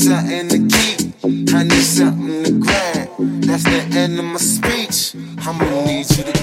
something to keep. I need something to grab. That's the end of my speech. I'ma need you to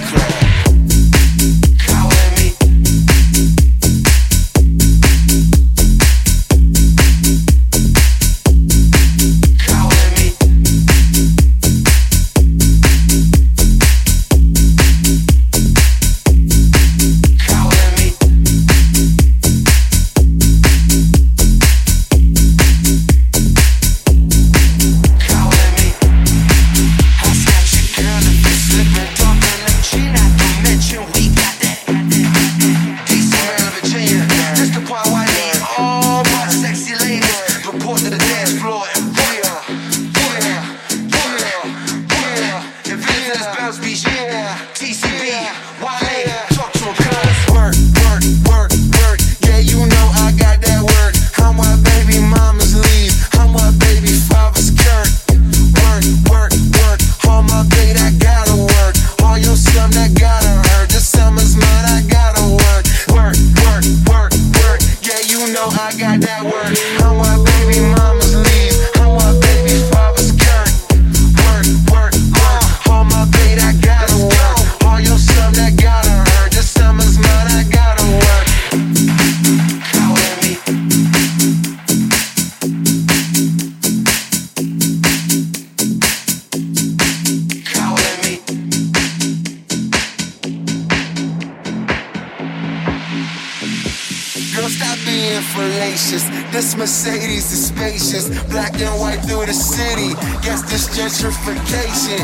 Mercedes is spacious. Black and white through the city. Guess this gentrification.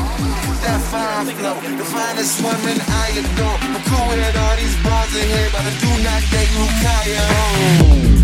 That fine flow, the finest women I adore. I'm cool with all these bars in here, but I do not think you kaya.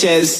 Bitches.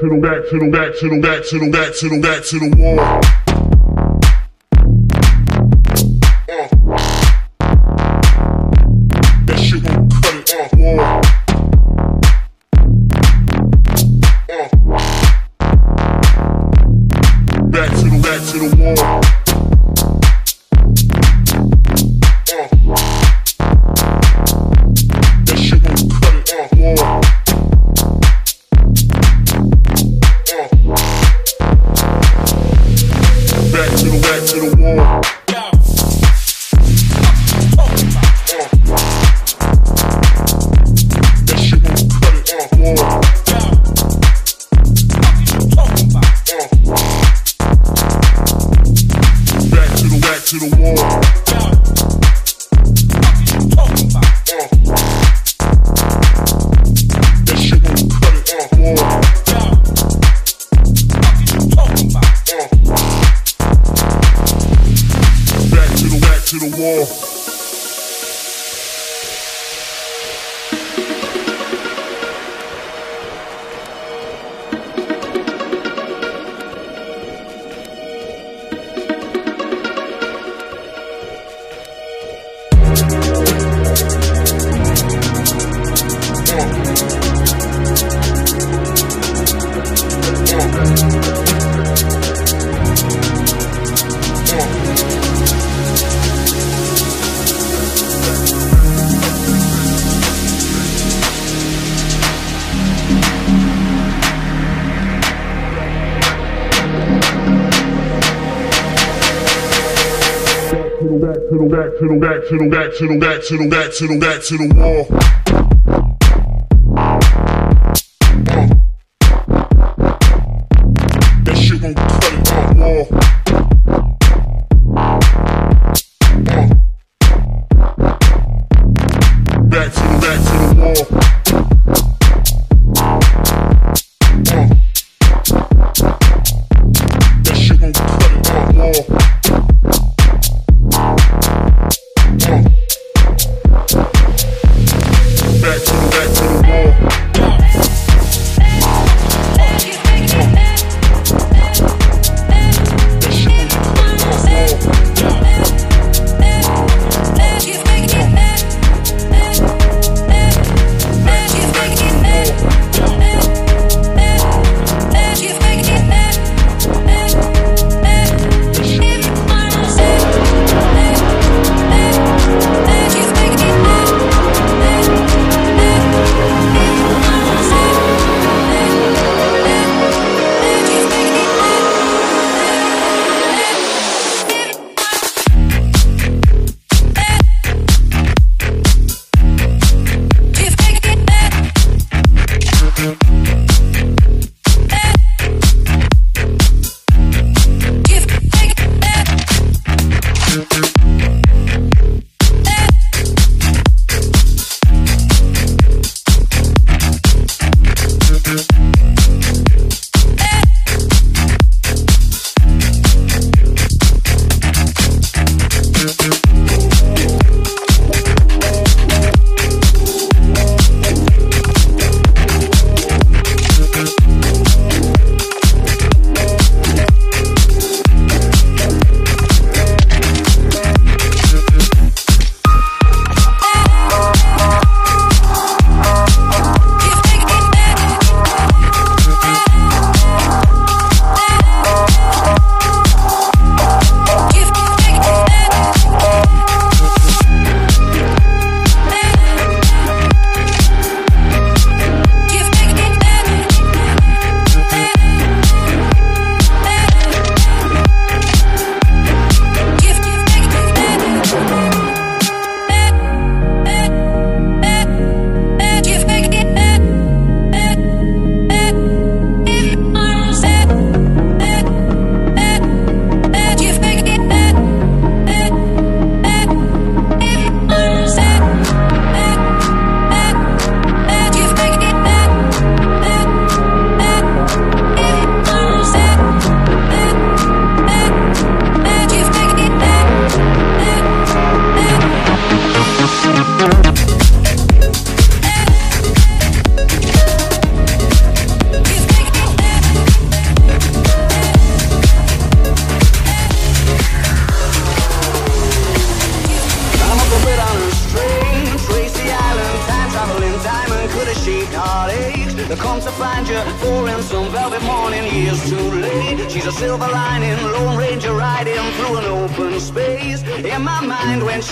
To the back to the back to the back to the back to the back to the wall. to the back to the back to the back to the back to the wall. back to the back to the wall.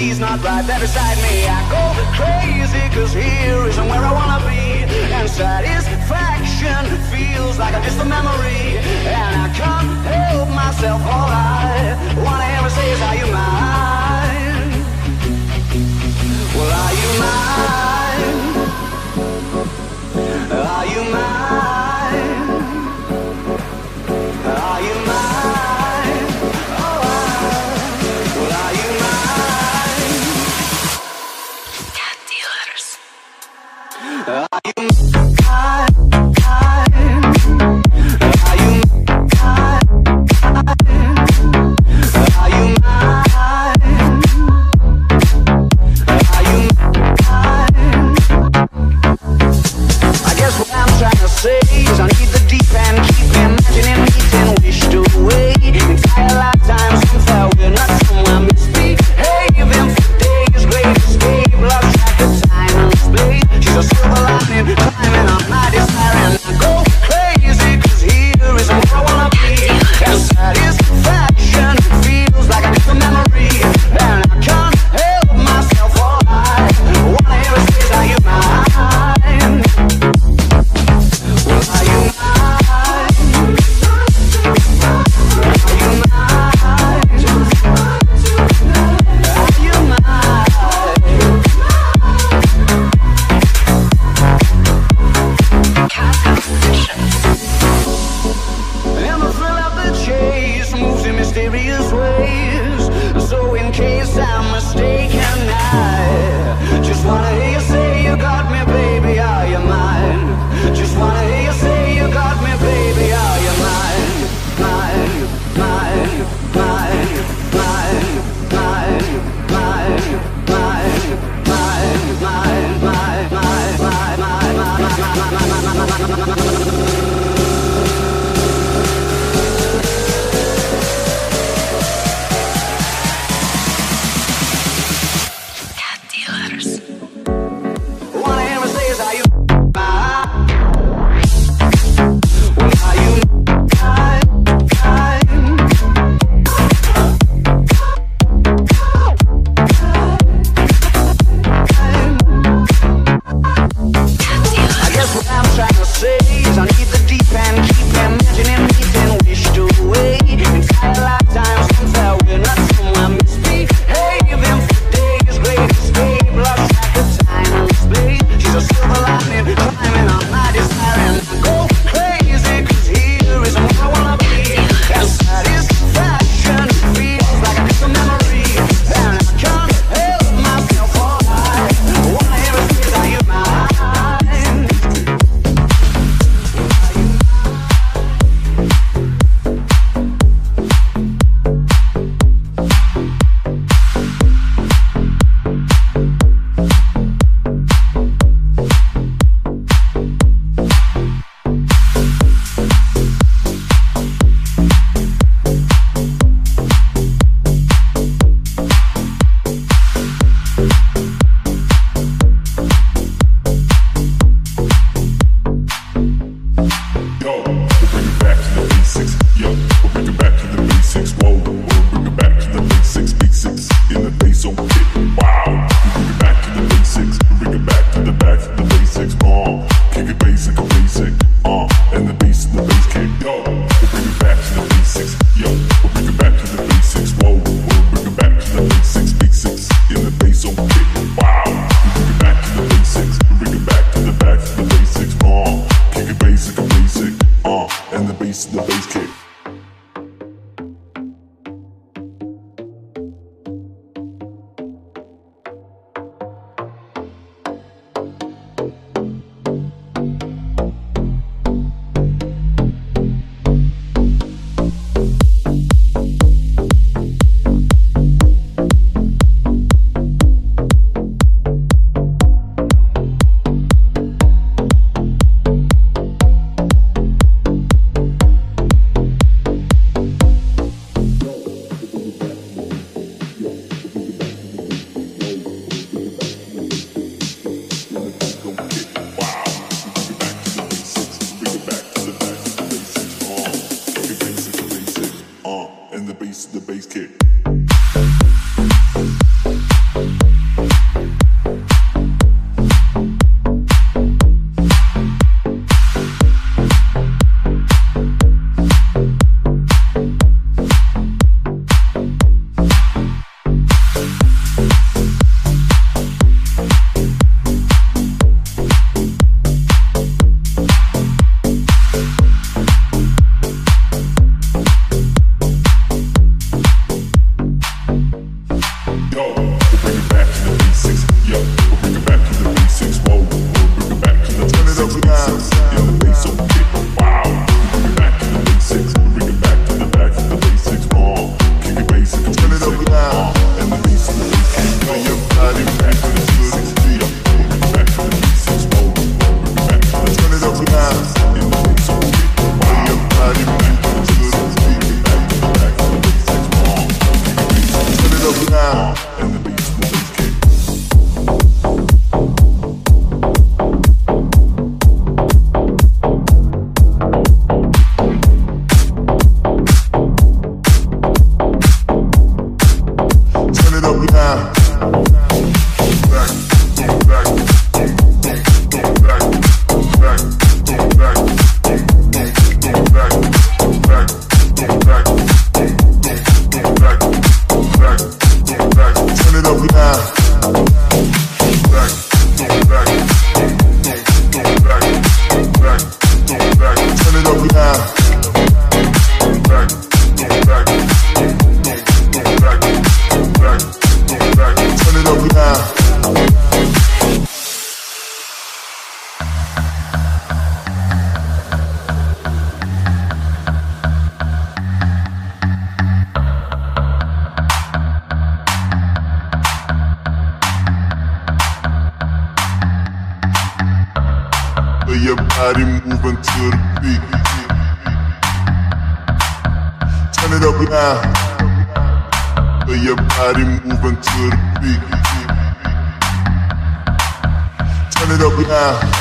he's not right there beside me. I go crazy cause here isn't where I wanna be. And satisfaction feels like I'm just a memory. And I can't help myself, all I wanna ever say is are you mine? Well, are you mine? Are you mine? down.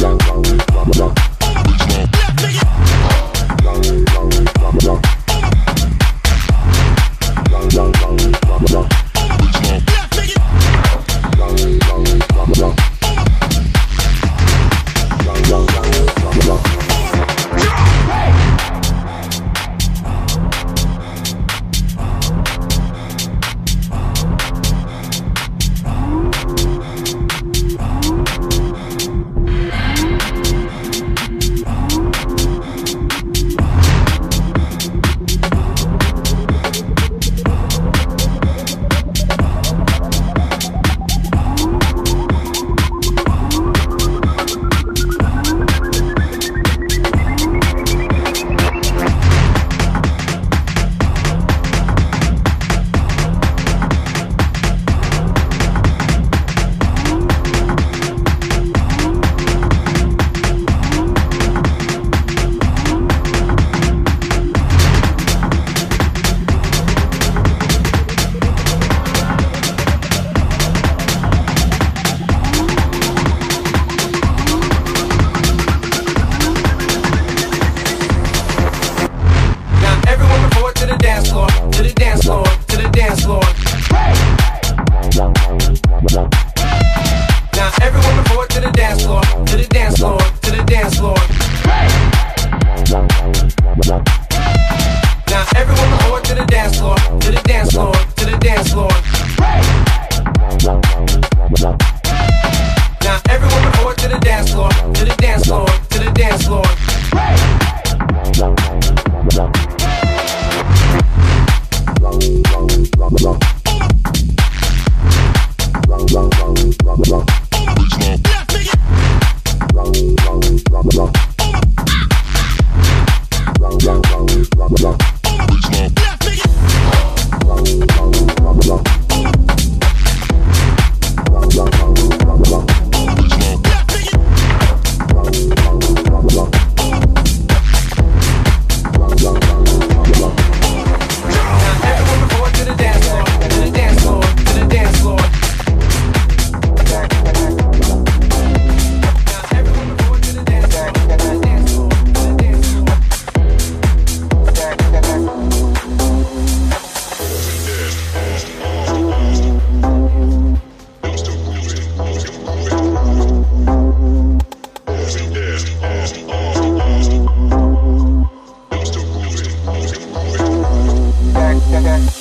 young. Podcast.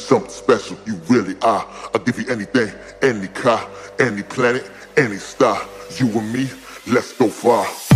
something special, you really are. I'll give you anything, any car, any planet, any star. You and me, let's go far.